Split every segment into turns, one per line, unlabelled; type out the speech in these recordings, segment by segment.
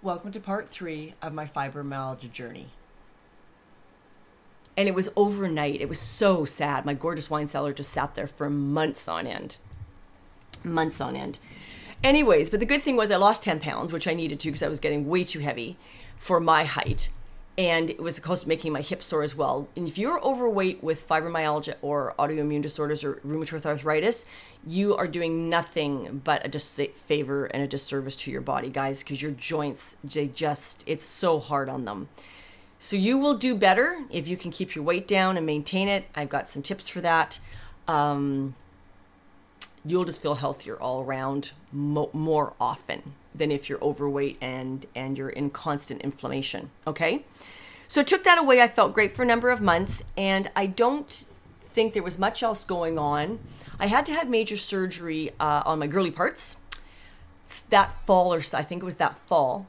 Welcome to part three of my fibromyalgia journey. And it was overnight. It was so sad. My gorgeous wine cellar just sat there for months on end. Months on end. Anyways, but the good thing was I lost 10 pounds, which I needed to because I was getting way too heavy for my height. And it was close to making my hip sore as well. And if you're overweight with fibromyalgia or autoimmune disorders or rheumatoid arthritis, you are doing nothing but a disfavor and a disservice to your body, guys, because your joints, they just, it's so hard on them. So you will do better if you can keep your weight down and maintain it. I've got some tips for that. Um, you'll just feel healthier all around mo- more often than if you're overweight and and you're in constant inflammation. Okay, so took that away. I felt great for a number of months, and I don't think there was much else going on. I had to have major surgery uh, on my girly parts that fall, or I think it was that fall.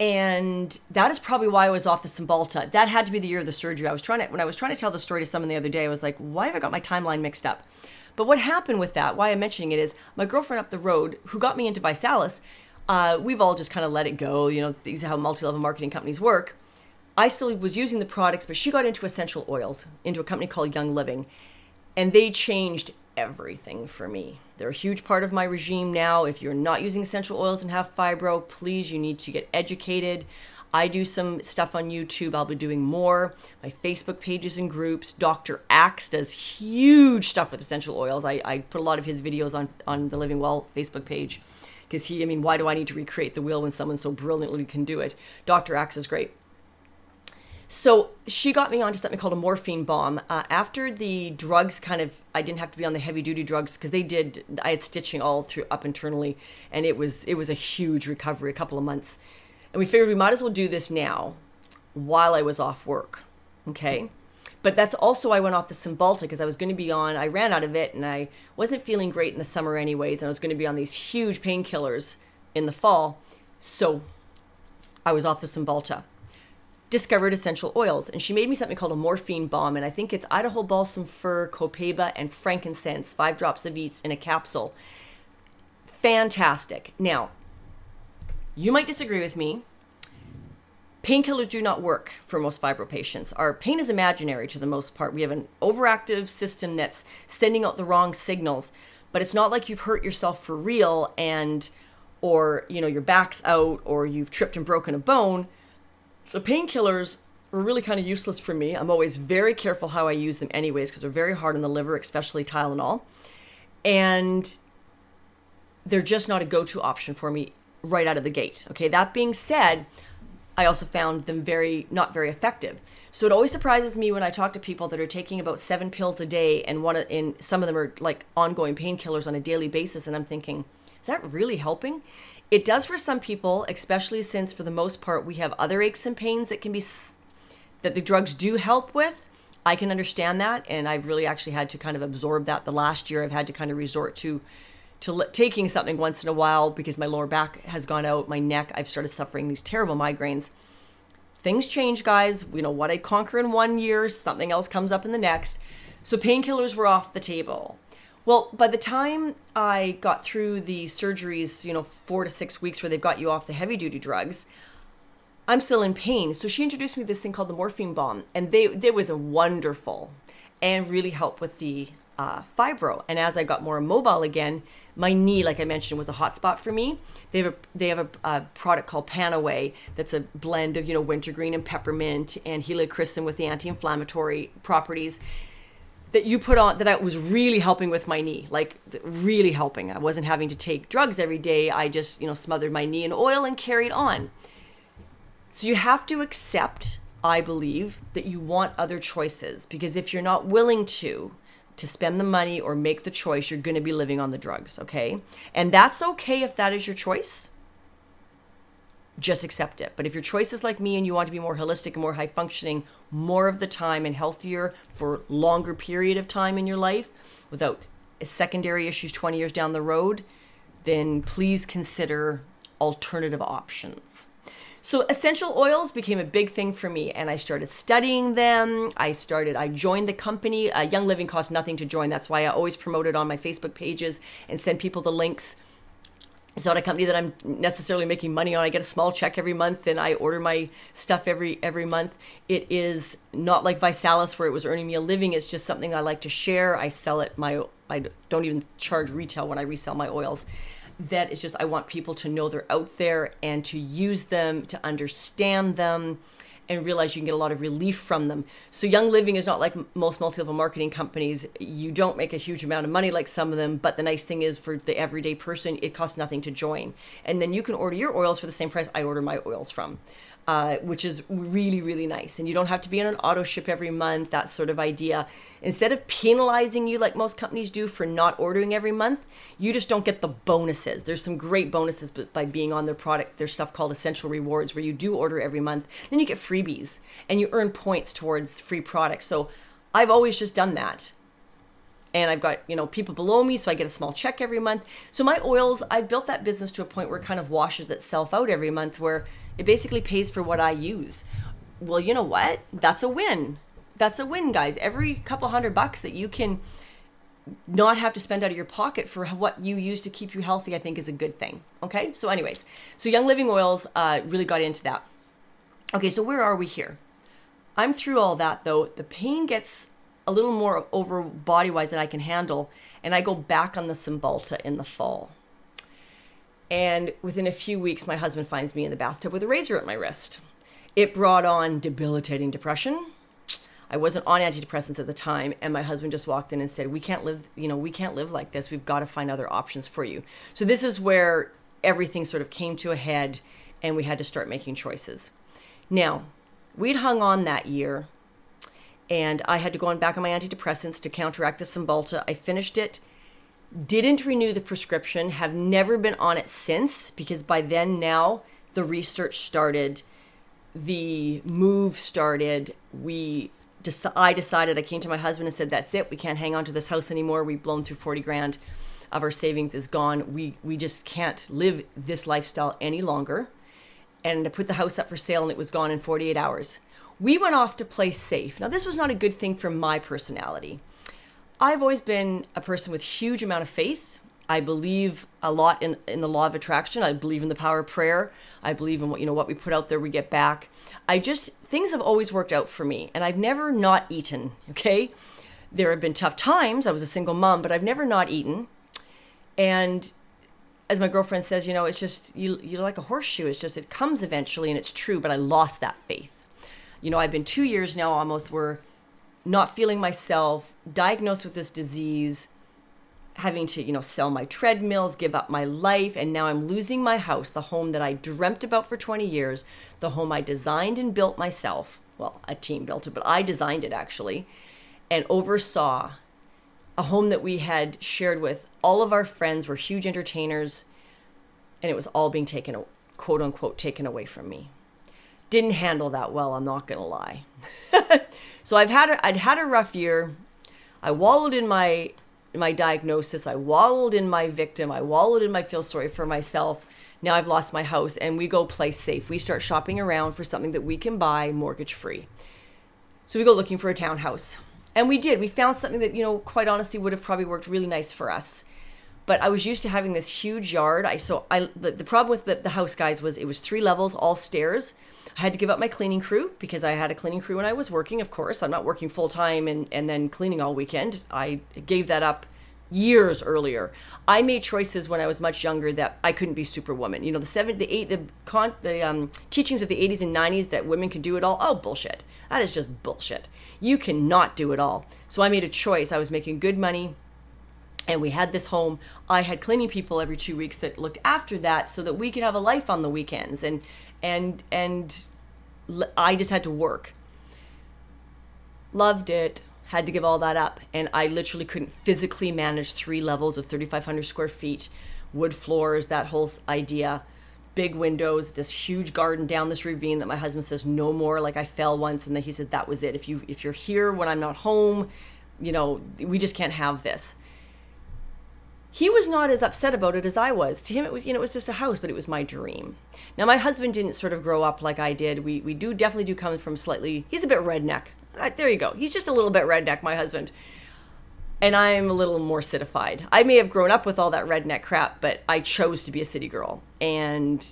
And that is probably why I was off the Cymbalta. That had to be the year of the surgery. I was trying to, when I was trying to tell the story to someone the other day, I was like, why have I got my timeline mixed up? But what happened with that, why I'm mentioning it is my girlfriend up the road who got me into ViSalus, uh, we've all just kind of let it go. You know, these are how multi level marketing companies work. I still was using the products, but she got into essential oils, into a company called Young Living, and they changed everything for me. They're a huge part of my regime now. If you're not using essential oils and have fibro, please, you need to get educated. I do some stuff on YouTube. I'll be doing more. My Facebook pages and groups. Dr. Axe does huge stuff with essential oils. I, I put a lot of his videos on, on the Living Well Facebook page because he, I mean, why do I need to recreate the wheel when someone so brilliantly can do it? Dr. Axe is great. So she got me onto something called a morphine bomb. Uh, after the drugs kind of, I didn't have to be on the heavy duty drugs because they did. I had stitching all through up internally, and it was it was a huge recovery, a couple of months. And we figured we might as well do this now, while I was off work. Okay. But that's also I went off the Cymbalta because I was going to be on. I ran out of it, and I wasn't feeling great in the summer anyways, and I was going to be on these huge painkillers in the fall. So I was off the Cymbalta discovered essential oils and she made me something called a morphine bomb and i think it's idaho balsam fir copaiba and frankincense five drops of each in a capsule fantastic now you might disagree with me painkillers do not work for most fibro patients our pain is imaginary to the most part we have an overactive system that's sending out the wrong signals but it's not like you've hurt yourself for real and or you know your back's out or you've tripped and broken a bone so painkillers were really kind of useless for me. I'm always very careful how I use them, anyways, because they're very hard on the liver, especially Tylenol. And they're just not a go to option for me right out of the gate. Okay, that being said, I also found them very, not very effective. So it always surprises me when I talk to people that are taking about seven pills a day and one in some of them are like ongoing painkillers on a daily basis. And I'm thinking, is that really helping? It does for some people, especially since for the most part we have other aches and pains that can be that the drugs do help with. I can understand that, and I've really actually had to kind of absorb that. The last year, I've had to kind of resort to to taking something once in a while because my lower back has gone out, my neck. I've started suffering these terrible migraines. Things change, guys. You know what I conquer in one year, something else comes up in the next. So painkillers were off the table. Well, by the time I got through the surgeries, you know, four to six weeks where they've got you off the heavy duty drugs, I'm still in pain. So she introduced me to this thing called the morphine bomb, and they they was a wonderful and really helped with the uh, fibro. And as I got more mobile again, my knee, like I mentioned, was a hot spot for me. They have a they have a, a product called PanAway that's a blend of you know wintergreen and peppermint and helichrysum with the anti-inflammatory properties that you put on that I was really helping with my knee, like really helping. I wasn't having to take drugs every day. I just, you know, smothered my knee in oil and carried on. So you have to accept, I believe, that you want other choices because if you're not willing to to spend the money or make the choice, you're going to be living on the drugs, okay? And that's okay if that is your choice just accept it. But if your choice is like me and you want to be more holistic and more high functioning more of the time and healthier for longer period of time in your life without secondary issues 20 years down the road, then please consider alternative options. So essential oils became a big thing for me and I started studying them. I started I joined the company. Uh, Young Living costs nothing to join. That's why I always promote it on my Facebook pages and send people the links it's not a company that I'm necessarily making money on. I get a small check every month and I order my stuff every every month. It is not like ViSalus where it was earning me a living. It's just something I like to share. I sell it my I don't even charge retail when I resell my oils. That is just I want people to know they're out there and to use them, to understand them and realize you can get a lot of relief from them. So Young Living is not like most multi-level marketing companies. You don't make a huge amount of money like some of them, but the nice thing is for the everyday person, it costs nothing to join. And then you can order your oils for the same price I order my oils from uh, which is really, really nice. And you don't have to be on an auto ship every month, that sort of idea. Instead of penalizing you like most companies do for not ordering every month, you just don't get the bonuses. There's some great bonuses by being on their product. There's stuff called essential rewards where you do order every month. Then you get freebies and you earn points towards free products. So I've always just done that and I've got you know people below me, so I get a small check every month. So my oils, I've built that business to a point where it kind of washes itself out every month, where it basically pays for what I use. Well, you know what? That's a win. That's a win, guys. Every couple hundred bucks that you can not have to spend out of your pocket for what you use to keep you healthy, I think is a good thing. Okay. So, anyways, so Young Living Oils uh, really got into that. Okay. So, where are we here? I'm through all that though. The pain gets a little more over body wise than I can handle, and I go back on the Cymbalta in the fall. And within a few weeks, my husband finds me in the bathtub with a razor at my wrist. It brought on debilitating depression. I wasn't on antidepressants at the time, and my husband just walked in and said, "We can't live, you know, we can't live like this. We've got to find other options for you." So this is where everything sort of came to a head, and we had to start making choices. Now, we'd hung on that year, and I had to go on back on my antidepressants to counteract the Cymbalta. I finished it didn't renew the prescription, have never been on it since because by then now the research started, the move started. We I decided I came to my husband and said that's it. We can't hang on to this house anymore. We've blown through 40 grand of our savings is gone. We we just can't live this lifestyle any longer. And I put the house up for sale and it was gone in 48 hours. We went off to play safe. Now this was not a good thing for my personality. I've always been a person with huge amount of faith. I believe a lot in, in the law of attraction. I believe in the power of prayer. I believe in what you know what we put out there we get back. I just things have always worked out for me and I've never not eaten, okay? There have been tough times. I was a single mom, but I've never not eaten. And as my girlfriend says, you know, it's just you you're like a horseshoe. It's just it comes eventually and it's true, but I lost that faith. You know, I've been 2 years now almost where not feeling myself, diagnosed with this disease, having to, you know, sell my treadmills, give up my life, and now I'm losing my house, the home that I dreamt about for 20 years, the home I designed and built myself. Well, a team built it, but I designed it actually, and oversaw a home that we had shared with all of our friends, were huge entertainers, and it was all being taken, quote unquote, taken away from me didn't handle that well. I'm not gonna lie. so I've had a, I'd had a rough year. I wallowed in my my diagnosis. I wallowed in my victim. I wallowed in my feel sorry for myself. Now I've lost my house, and we go play safe. We start shopping around for something that we can buy mortgage free. So we go looking for a townhouse, and we did. We found something that you know, quite honestly, would have probably worked really nice for us but I was used to having this huge yard. I so I the, the problem with the, the house guys was it was three levels, all stairs. I had to give up my cleaning crew because I had a cleaning crew when I was working. Of course, I'm not working full time and and then cleaning all weekend. I gave that up years earlier. I made choices when I was much younger that I couldn't be superwoman. You know, the seven, the eight, the con, the um, teachings of the 80s and 90s that women can do it all. Oh, bullshit. That is just bullshit. You cannot do it all. So I made a choice. I was making good money and we had this home i had cleaning people every two weeks that looked after that so that we could have a life on the weekends and and and i just had to work. Loved it had to give all that up and i literally couldn't physically manage three levels of 3500 square feet wood floors that whole idea. Big windows this huge garden down this ravine that my husband says no more like i fell once and then he said that was it. If you if you're here when i'm not home you know we just can't have this he was not as upset about it as I was. To him, it was, you know, it was just a house, but it was my dream. Now, my husband didn't sort of grow up like I did. We, we do definitely do come from slightly, he's a bit redneck. Uh, there you go. He's just a little bit redneck, my husband. and I'm a little more citified. I may have grown up with all that redneck crap, but I chose to be a city girl. And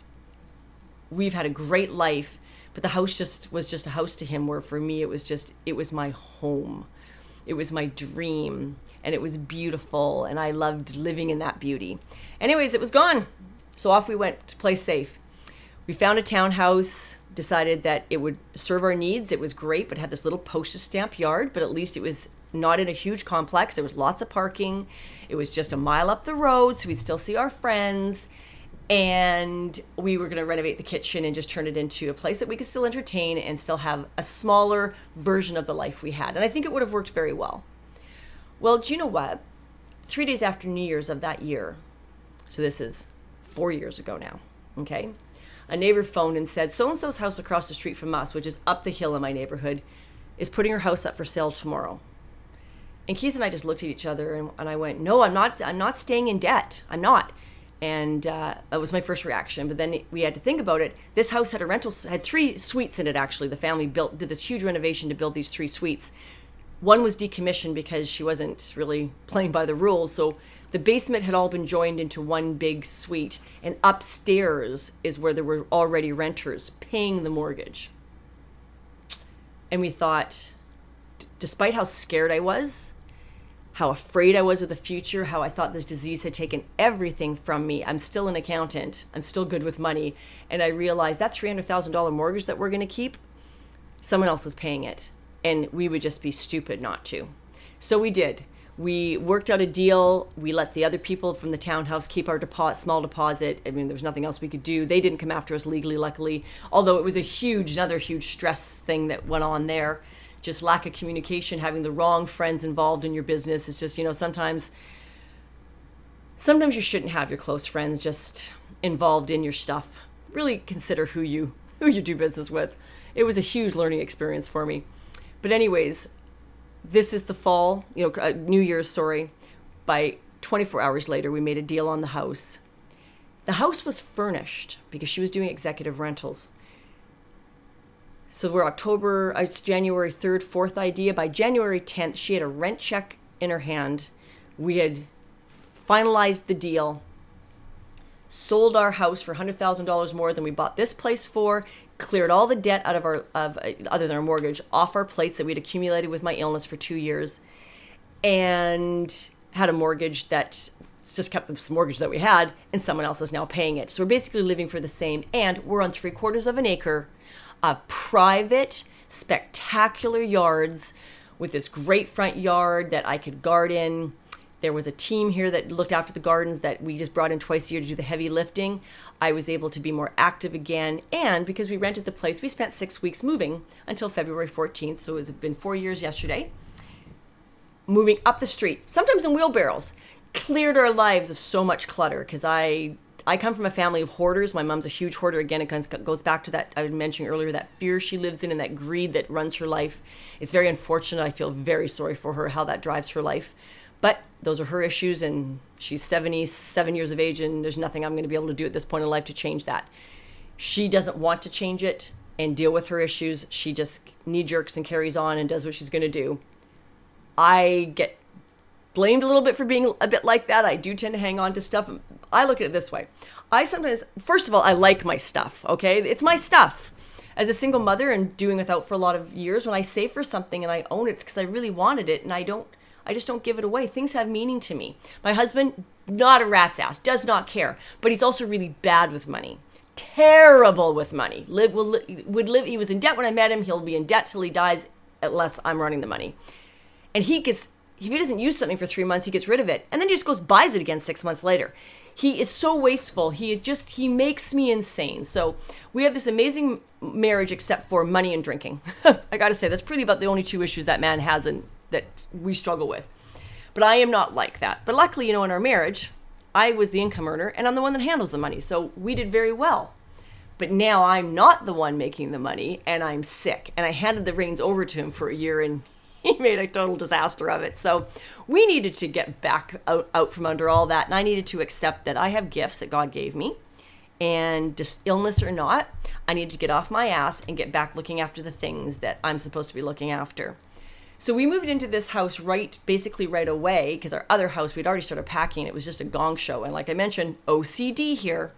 we've had a great life, but the house just was just a house to him where for me it was just it was my home. It was my dream and it was beautiful and I loved living in that beauty. Anyways, it was gone. So off we went to play safe. We found a townhouse, decided that it would serve our needs. It was great, but had this little postage stamp yard, but at least it was not in a huge complex. There was lots of parking. It was just a mile up the road, so we'd still see our friends. And we were going to renovate the kitchen and just turn it into a place that we could still entertain and still have a smaller version of the life we had. And I think it would have worked very well. Well, do you know what? Three days after New Year's of that year, so this is four years ago now, okay? A neighbor phoned and said, So and so's house across the street from us, which is up the hill in my neighborhood, is putting her house up for sale tomorrow. And Keith and I just looked at each other and, and I went, No, I'm not, I'm not staying in debt. I'm not. And uh, that was my first reaction. But then we had to think about it. This house had a rental, had three suites in it, actually. The family built, did this huge renovation to build these three suites one was decommissioned because she wasn't really playing by the rules. So the basement had all been joined into one big suite, and upstairs is where there were already renters paying the mortgage. And we thought, d- despite how scared I was, how afraid I was of the future, how I thought this disease had taken everything from me. I'm still an accountant. I'm still good with money. And I realized that $300,000 mortgage that we're going to keep, someone else is paying it and we would just be stupid not to. So we did. We worked out a deal. We let the other people from the townhouse keep our deposit, small deposit. I mean, there was nothing else we could do. They didn't come after us legally, luckily. Although it was a huge, another huge stress thing that went on there. Just lack of communication, having the wrong friends involved in your business. It's just, you know, sometimes, sometimes you shouldn't have your close friends just involved in your stuff. Really consider who you who you do business with. It was a huge learning experience for me. But anyways, this is the fall, you know, uh, New Year's, sorry. By 24 hours later, we made a deal on the house. The house was furnished because she was doing executive rentals. So we're October, uh, it's January 3rd, 4th idea. By January 10th, she had a rent check in her hand. We had finalized the deal, sold our house for $100,000 more than we bought this place for, cleared all the debt out of our of uh, other than our mortgage off our plates that we'd accumulated with my illness for two years, and had a mortgage that just kept this mortgage that we had, and someone else is now paying it. So we're basically living for the same, and we're on three quarters of an acre of private, spectacular yards with this great front yard that I could garden there was a team here that looked after the gardens that we just brought in twice a year to do the heavy lifting. I was able to be more active again. And because we rented the place, we spent six weeks moving until February 14th. So it's been four years yesterday. Moving up the street, sometimes in wheelbarrows, cleared our lives of so much clutter because I. I come from a family of hoarders. My mom's a huge hoarder. Again, it goes back to that I was mentioning earlier that fear she lives in and that greed that runs her life. It's very unfortunate. I feel very sorry for her, how that drives her life. But those are her issues, and she's 77 years of age, and there's nothing I'm going to be able to do at this point in life to change that. She doesn't want to change it and deal with her issues. She just knee jerks and carries on and does what she's going to do. I get blamed a little bit for being a bit like that. I do tend to hang on to stuff. I look at it this way I sometimes, first of all, I like my stuff, okay? It's my stuff. As a single mother and doing without for a lot of years, when I save for something and I own it, it's because I really wanted it and I don't I just don't give it away. Things have meaning to me. My husband, not a rat's ass, does not care, but he's also really bad with money. Terrible with money. Live will would live. He was in debt when I met him. He'll be in debt till he dies, unless I'm running the money. And he gets if he doesn't use something for three months, he gets rid of it, and then he just goes buys it again six months later. He is so wasteful. He just he makes me insane. So we have this amazing marriage, except for money and drinking. I got to say that's pretty about the only two issues that man has in that we struggle with. But I am not like that. But luckily, you know, in our marriage, I was the income earner and I'm the one that handles the money. So we did very well. But now I'm not the one making the money and I'm sick. And I handed the reins over to him for a year and he made a total disaster of it. So we needed to get back out, out from under all that. And I needed to accept that I have gifts that God gave me. And just illness or not, I needed to get off my ass and get back looking after the things that I'm supposed to be looking after. So we moved into this house right, basically right away, because our other house we'd already started packing. It was just a gong show, and like I mentioned, OCD here.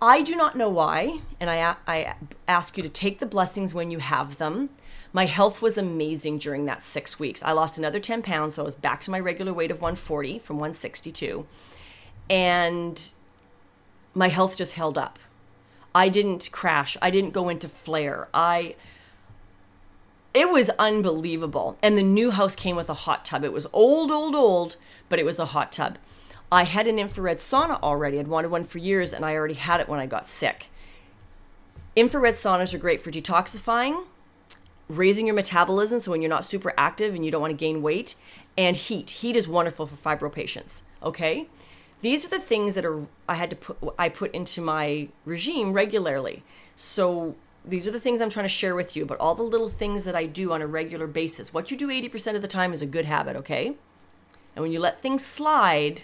I do not know why, and I, I ask you to take the blessings when you have them. My health was amazing during that six weeks. I lost another 10 pounds, so I was back to my regular weight of 140 from 162. And my health just held up. I didn't crash. I didn't go into flare. I it was unbelievable. And the new house came with a hot tub. It was old, old, old, but it was a hot tub. I had an infrared sauna already. I'd wanted one for years and I already had it when I got sick. Infrared saunas are great for detoxifying, raising your metabolism so when you're not super active and you don't want to gain weight, and heat. Heat is wonderful for fibro patients, okay? These are the things that are I had to put I put into my regime regularly. So these are the things I'm trying to share with you, but all the little things that I do on a regular basis. What you do 80% of the time is a good habit, okay? And when you let things slide,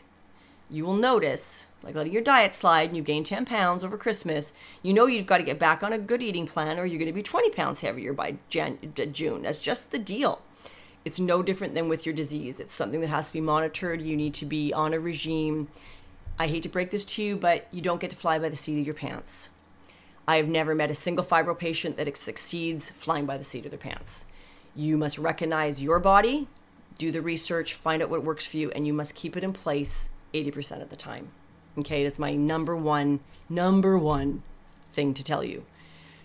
you will notice, like letting your diet slide and you gain 10 pounds over Christmas, you know you've got to get back on a good eating plan or you're going to be 20 pounds heavier by Jan- June. That's just the deal. It's no different than with your disease. It's something that has to be monitored. You need to be on a regime. I hate to break this to you, but you don't get to fly by the seat of your pants. I have never met a single fibro patient that succeeds flying by the seat of their pants. You must recognize your body, do the research, find out what works for you, and you must keep it in place 80% of the time. Okay, that's my number one, number one thing to tell you.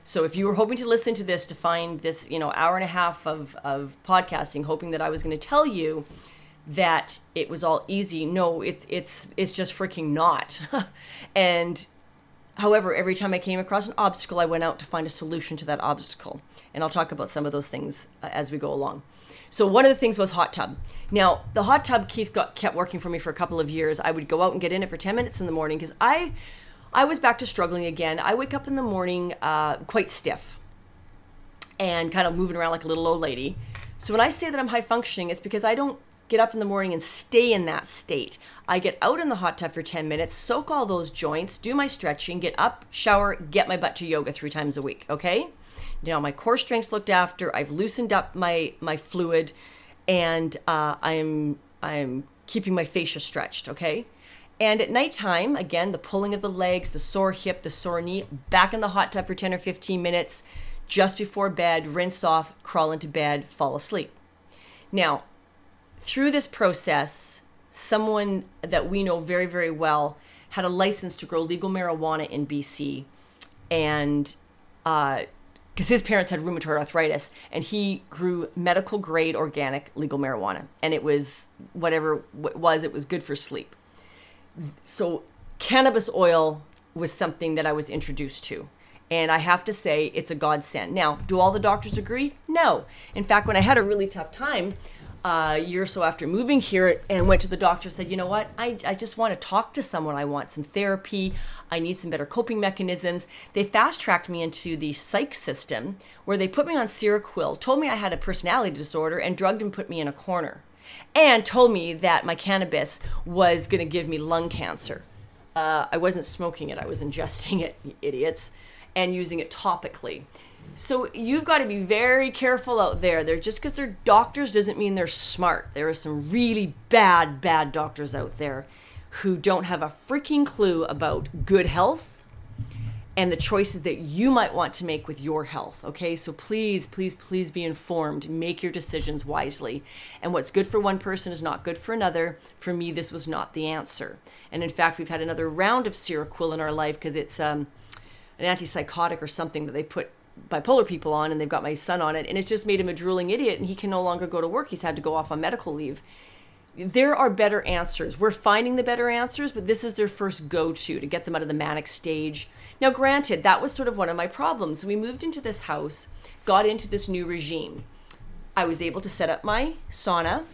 So if you were hoping to listen to this to find this, you know, hour and a half of, of podcasting, hoping that I was going to tell you that it was all easy, no, it's it's it's just freaking not. and However, every time I came across an obstacle, I went out to find a solution to that obstacle. And I'll talk about some of those things uh, as we go along. So one of the things was hot tub. Now, the hot tub Keith got kept working for me for a couple of years. I would go out and get in it for 10 minutes in the morning because I I was back to struggling again. I wake up in the morning uh, quite stiff and kind of moving around like a little old lady. So when I say that I'm high functioning, it's because I don't get up in the morning and stay in that state. I get out in the hot tub for 10 minutes, soak all those joints, do my stretching, get up, shower, get my butt to yoga three times a week, okay? Now my core strength's looked after. I've loosened up my my fluid and uh, I'm I'm keeping my fascia stretched, okay? And at nighttime, again, the pulling of the legs, the sore hip, the sore knee, back in the hot tub for 10 or 15 minutes just before bed, rinse off, crawl into bed, fall asleep. Now, through this process, someone that we know very, very well had a license to grow legal marijuana in BC. And because uh, his parents had rheumatoid arthritis, and he grew medical grade organic legal marijuana. And it was whatever it was, it was good for sleep. So, cannabis oil was something that I was introduced to. And I have to say, it's a godsend. Now, do all the doctors agree? No. In fact, when I had a really tough time, a year or so after moving here and went to the doctor said you know what? I, I just want to talk to someone. I want some therapy. I need some better coping mechanisms. They fast tracked me into the psych system where they put me on seroquel told me i had a personality disorder and drugged and put me in a corner and told me that my cannabis was going to give me lung cancer. Uh, i wasn't smoking it. I was ingesting it idiots and using it topically so you've got to be very careful out there. They're just because they're doctors doesn't mean they're smart. There are some really bad, bad doctors out there who don't have a freaking clue about good health and the choices that you might want to make with your health. Okay, so please, please, please be informed. Make your decisions wisely. And what's good for one person is not good for another. For me, this was not the answer. And in fact, we've had another round of Seroquel in our life because it's um, an antipsychotic or something that they put bipolar people on and they've got my son on it and it's just made him a drooling idiot and he can no longer go to work. He's had to go off on medical leave. There are better answers. We're finding the better answers but this is their first go-to to get them out of the manic stage. Now granted that was sort of one of my problems. We moved into this house got into this new regime. I was able to set up my sauna.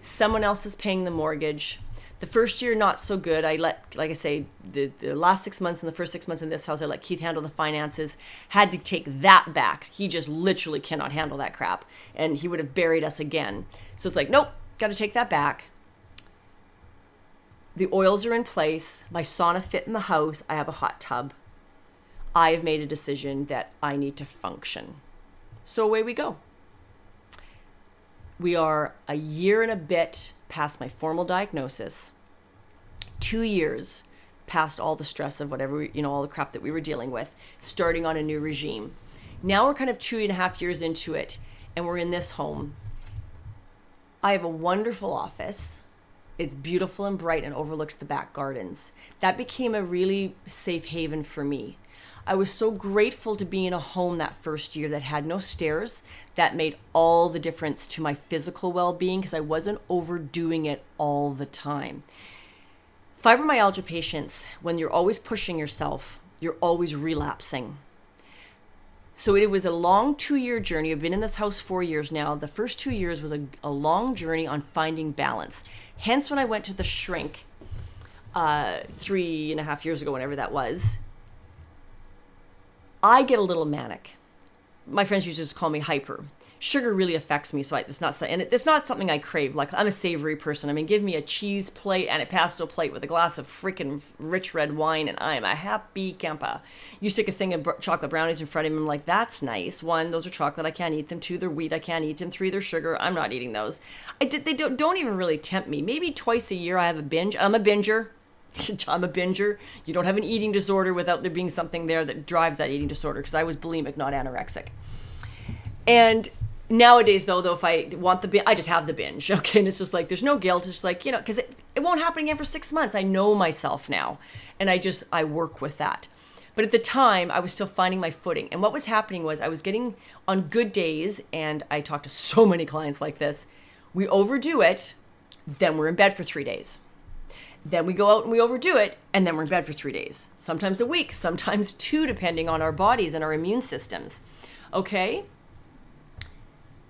Someone else is paying the mortgage the first year not so good. I let like i say the, the last six months and the first six months in this house i let keith handle the finances. Had to take that back. He just literally cannot handle that crap. And he would have buried us again. So it's like nope got to take that back. The oils are in place. My sauna fit in the house. I have a hot tub. I have made a decision that i need to function. So away we go we are a year and a bit past my formal diagnosis, two years past all the stress of whatever, you know, all the crap that we were dealing with, starting on a new regime. Now we're kind of two and a half years into it, and we're in this home. I have a wonderful office. It's beautiful and bright and overlooks the back gardens. That became a really safe haven for me. I was so grateful to be in a home that first year that had no stairs. That made all the difference to my physical well being because I wasn't overdoing it all the time. Fibromyalgia patients, when you're always pushing yourself, you're always relapsing. So it was a long two year journey. I've been in this house four years now. The first two years was a, a long journey on finding balance. Hence, when I went to the shrink uh, three and a half years ago, whenever that was, I get a little manic. My friends used to just call me hyper sugar really affects me. So I, it's not, and it's not something I crave. Like I'm a savory person. I mean, give me a cheese plate and a pastel plate with a glass of freaking rich red wine, and I am a happy camper. You stick a thing of chocolate brownies in front of me, I'm like, that's nice. One, those are chocolate. I can't eat them. Two, they're wheat. I can't eat them. Three, they're sugar. I'm not eating those. I did. They don't don't even really tempt me. Maybe twice a year I have a binge. I'm a binger. I'm a binger. You don't have an eating disorder without there being something there that drives that eating disorder because I was bulimic, not anorexic. And nowadays though though if i want the binge i just have the binge okay and it's just like there's no guilt it's just like you know because it, it won't happen again for six months i know myself now and i just i work with that but at the time i was still finding my footing and what was happening was i was getting on good days and i talked to so many clients like this we overdo it then we're in bed for three days then we go out and we overdo it and then we're in bed for three days sometimes a week sometimes two depending on our bodies and our immune systems okay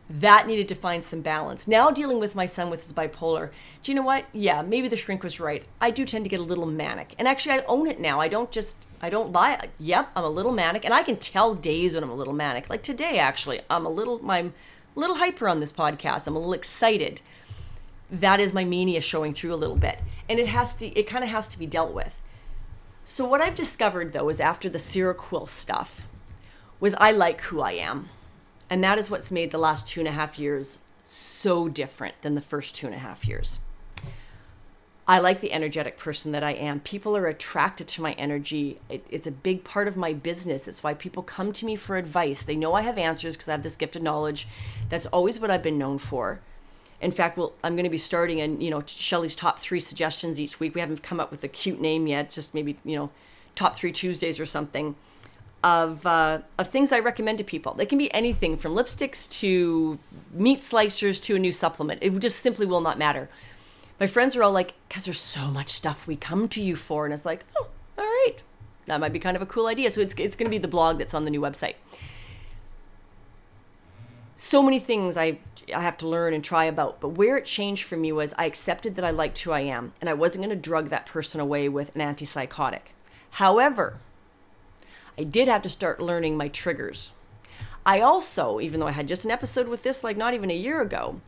that needed to find some balance. Now dealing with my son with his bipolar, do you know what? Yeah, maybe the shrink was right. I do tend to get a little manic. And actually I own it now. I don't just I don't lie. Yep, I'm a little manic and I can tell days when I'm a little manic. Like today actually, I'm a little I'm a little hyper on this podcast. I'm a little excited. That is my mania showing through a little bit. And it has to it kind of has to be dealt with. So what I've discovered though is after the Seroquel stuff was I like who I am and that is what's made the last two and a half years so different than the first two and a half years. I like the energetic person that I am. People are attracted to my energy. It, it's a big part of my business. It's why people come to me for advice. They know I have answers because I have this gift of knowledge. That's always what I've been known for. In fact, well, I'm going to be starting and you know Shelly's top three suggestions each week. We haven't come up with a cute name yet. Just maybe you know top three Tuesdays or something of uh, of things I recommend to people. They can be anything from lipsticks to meat slicers to a new supplement. It just simply will not matter. My friends are all like, "Because there's so much stuff we come to you for," and it's like, "Oh, all right, that might be kind of a cool idea." So it's it's going to be the blog that's on the new website. So many things I I have to learn and try about, but where it changed for me was I accepted that I liked who I am, and I wasn't going to drug that person away with an antipsychotic. However, I did have to start learning my triggers. I also, even though I had just an episode with this like not even a year ago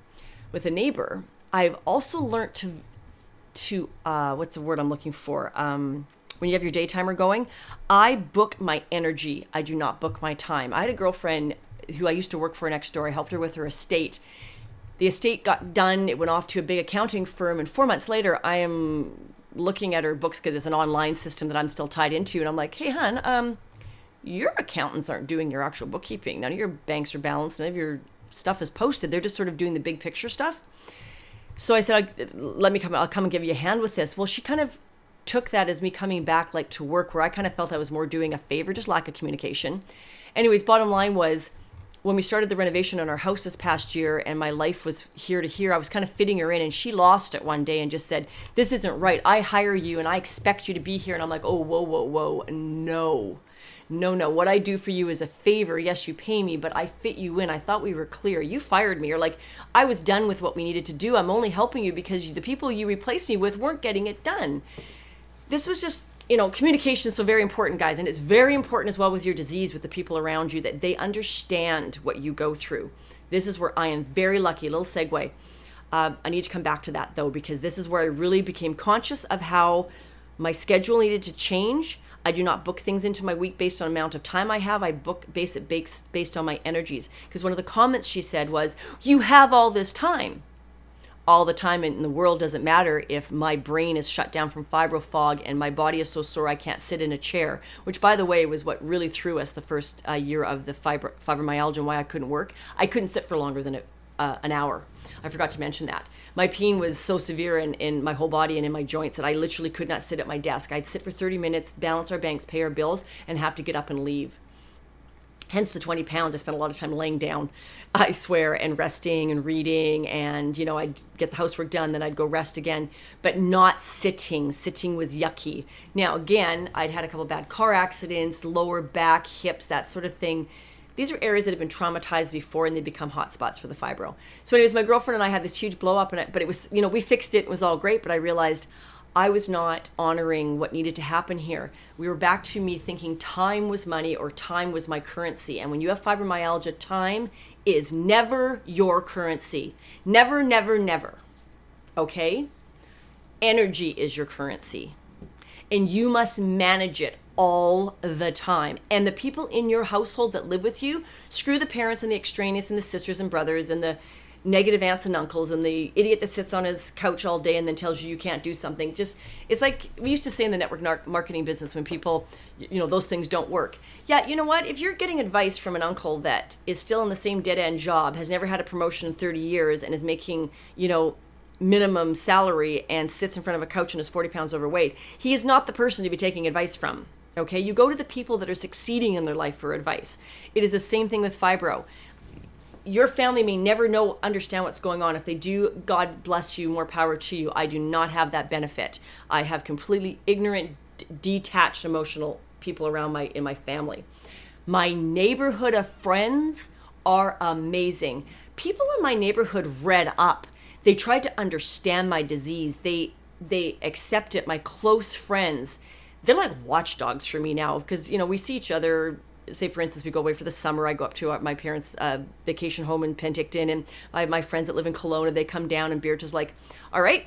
with a neighbor, I've also learned to to uh, what's the word I'm looking for? Um, when you have your day timer going, I book my energy. I do not book my time. I had a girlfriend who I used to work for next door. I helped her with her estate. The estate got done. It went off to a big accounting firm, and four months later, I am looking at her books because it's an online system that I'm still tied into, and I'm like, "Hey, hon, um, your accountants aren't doing your actual bookkeeping. None of your banks are balanced. None of your stuff is posted. They're just sort of doing the big picture stuff. So I said, "Let me come. I'll come and give you a hand with this." Well, she kind of took that as me coming back like to work, where I kind of felt I was more doing a favor, just lack of communication. Anyways, bottom line was when we started the renovation on our house this past year and my life was here to here, I was kind of fitting her in and she lost it one day and just said, This isn't right. I hire you and I expect you to be here. And I'm like, Oh, whoa, whoa, whoa. No no, no, what I do for you is a favor. Yes, you pay me, but I fit you in. I thought we were clear. You fired me. Or like, I was done with what we needed to do. I'm only helping you because the people you replaced me with weren't getting it done. This was just, you know, communication is so very important, guys. And it's very important as well with your disease, with the people around you, that they understand what you go through. This is where I am very lucky. Little segue. Uh, I need to come back to that though, because this is where I really became conscious of how my schedule needed to change I do not book things into my week based on amount of time I have. I book base it based, based on my energies. Because one of the comments she said was, You have all this time. All the time in the world doesn't matter if my brain is shut down from fibro fog and my body is so sore I can't sit in a chair, which, by the way, was what really threw us the first uh, year of the fibro- fibromyalgia and why I couldn't work. I couldn't sit for longer than a, uh, an hour. I forgot to mention that my pain was so severe in, in my whole body and in my joints that I literally could not sit at my desk. I'd sit for 30 minutes, balance our banks, pay our bills, and have to get up and leave. Hence the 20 pounds. I spent a lot of time laying down, I swear, and resting and reading. And, you know, I'd get the housework done, then I'd go rest again, but not sitting. Sitting was yucky. Now, again, I'd had a couple bad car accidents, lower back, hips, that sort of thing these are areas that have been traumatized before and they become hot spots for the fibro. So, anyways, my girlfriend and I had this huge blow up, and it, but it was, you know, we fixed it. It was all great, but I realized I was not honoring what needed to happen here. We were back to me thinking time was money or time was my currency. And when you have fibromyalgia, time is never your currency. Never, never, never. Okay? Energy is your currency. And you must manage it all the time. And the people in your household that live with you, screw the parents and the extraneous and the sisters and brothers and the negative aunts and uncles and the idiot that sits on his couch all day and then tells you you can't do something. Just it's like we used to say in the network marketing business when people, you know, those things don't work. Yeah, you know what? If you're getting advice from an uncle that is still in the same dead end job, has never had a promotion in 30 years and is making, you know, minimum salary and sits in front of a couch and is 40 pounds overweight, he is not the person to be taking advice from. Okay, you go to the people that are succeeding in their life for advice. It is the same thing with fibro. Your family may never know, understand what's going on. If they do, God bless you, more power to you. I do not have that benefit. I have completely ignorant, d- detached, emotional people around my in my family. My neighborhood of friends are amazing. People in my neighborhood read up. They tried to understand my disease. They they accept it. My close friends they're like watchdogs for me now because you know we see each other say for instance we go away for the summer i go up to my parents uh, vacation home in penticton and I have my friends that live in Kelowna they come down and Beatrice is like all right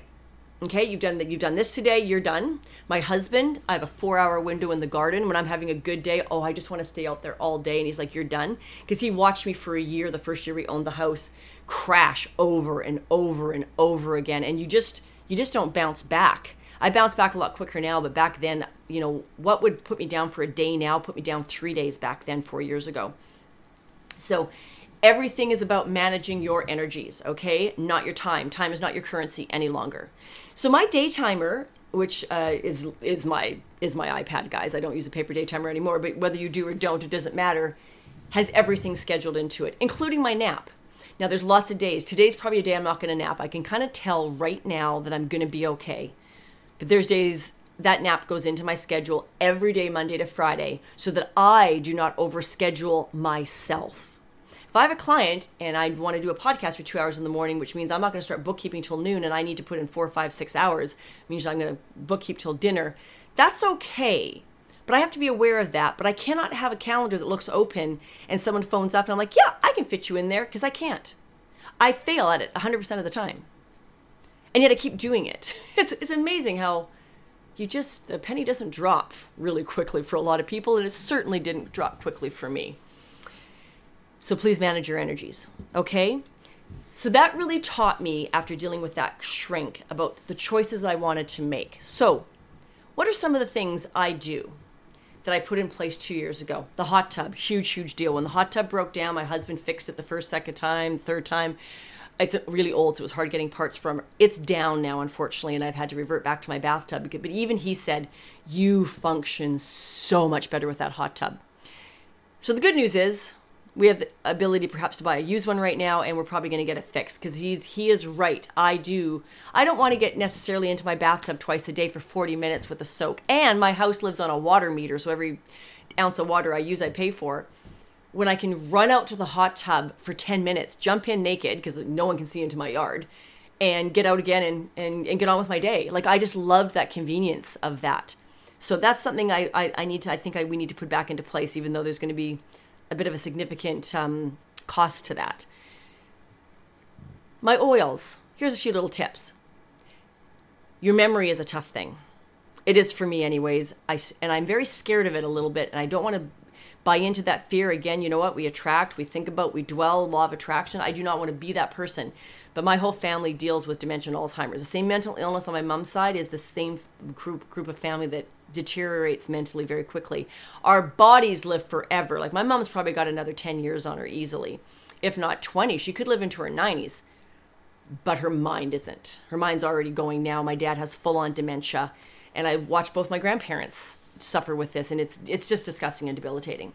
okay you've done that you've done this today you're done. My husband i have a four hour window in the garden. When i'm having a good day oh i just want to stay out there all day. And he's like you're done? Because he watched me for a year the first year we owned the house crash over and over and over again. And you just you just don't bounce back I bounce back a lot quicker now, but back then, you know, what would put me down for a day now put me down three days back then, four years ago. So everything is about managing your energies, okay? Not your time. Time is not your currency any longer. So my day timer, which uh, is is my is my iPad, guys. I don't use a paper day timer anymore, but whether you do or don't, it doesn't matter. Has everything scheduled into it, including my nap. Now, there's lots of days. Today's probably a day I'm not going to nap. I can kind of tell right now that I'm going to be okay. But there's days that nap goes into my schedule every day, Monday to Friday, so that I do not overschedule myself. If I have a client and I want to do a podcast for two hours in the morning, which means I'm not going to start bookkeeping till noon and I need to put in four, five, six hours, means I'm going to bookkeep till dinner, that's okay. But I have to be aware of that. But I cannot have a calendar that looks open and someone phones up and I'm like, yeah, I can fit you in there because I can't. I fail at it 100% of the time and yet I keep doing it. It's it's amazing how you just the penny doesn't drop really quickly for a lot of people, and it certainly didn't drop quickly for me. So please manage your energies, okay? So that really taught me after dealing with that shrink about the choices I wanted to make. So, what are some of the things I do that I put in place two years ago? The hot tub, huge, huge deal. When the hot tub broke down, my husband fixed it the first, second time, third time it's really old, so it was hard getting parts from. It's down now, unfortunately, and I've had to revert back to my bathtub. But even he said, "You function so much better with that hot tub." So the good news is we have the ability perhaps to buy a used one right now and we're probably going to get it fixed because he's he is right i do i don't want to get necessarily into my bathtub twice a day for 40 minutes with a soak and my house lives on a water meter so every ounce of water i use i pay for when I can run out to the hot tub for 10 minutes, jump in naked because no one can see into my yard, and get out again and, and, and get on with my day. Like, I just loved that convenience of that. So that's something I, I, I need to, I think I, we need to put back into place, even though there's going to be a bit of a significant um, cost to that. My oils. Here's a few little tips. Your memory is a tough thing. It is for me, anyways. I and I'm very scared of it a little bit, and I don't want to buy into that fear again. You know what? We attract, we think about, we dwell. Law of attraction. I do not want to be that person. But my whole family deals with dementia and Alzheimer's. The same mental illness on my mom's side is the same group group of family that deteriorates mentally very quickly. Our bodies live forever. Like my mom's probably got another 10 years on her easily, if not 20. She could live into her 90s. But her mind isn't. Her mind's already going now. My dad has full on dementia and I watched both my grandparents suffer with this and it's it's just disgusting and debilitating.